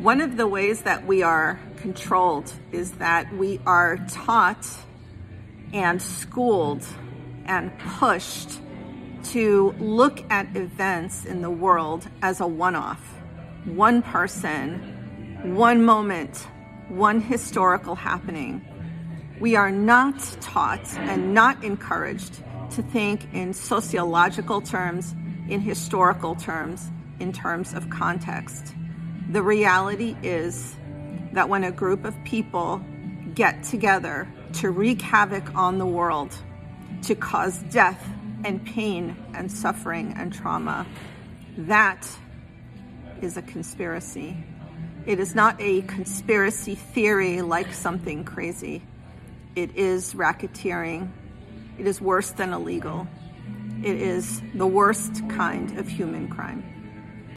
One of the ways that we are controlled is that we are taught and schooled and pushed to look at events in the world as a one off, one person, one moment, one historical happening. We are not taught and not encouraged to think in sociological terms, in historical terms, in terms of context. The reality is that when a group of people get together to wreak havoc on the world, to cause death and pain and suffering and trauma, that is a conspiracy. It is not a conspiracy theory like something crazy. It is racketeering. It is worse than illegal. It is the worst kind of human crime.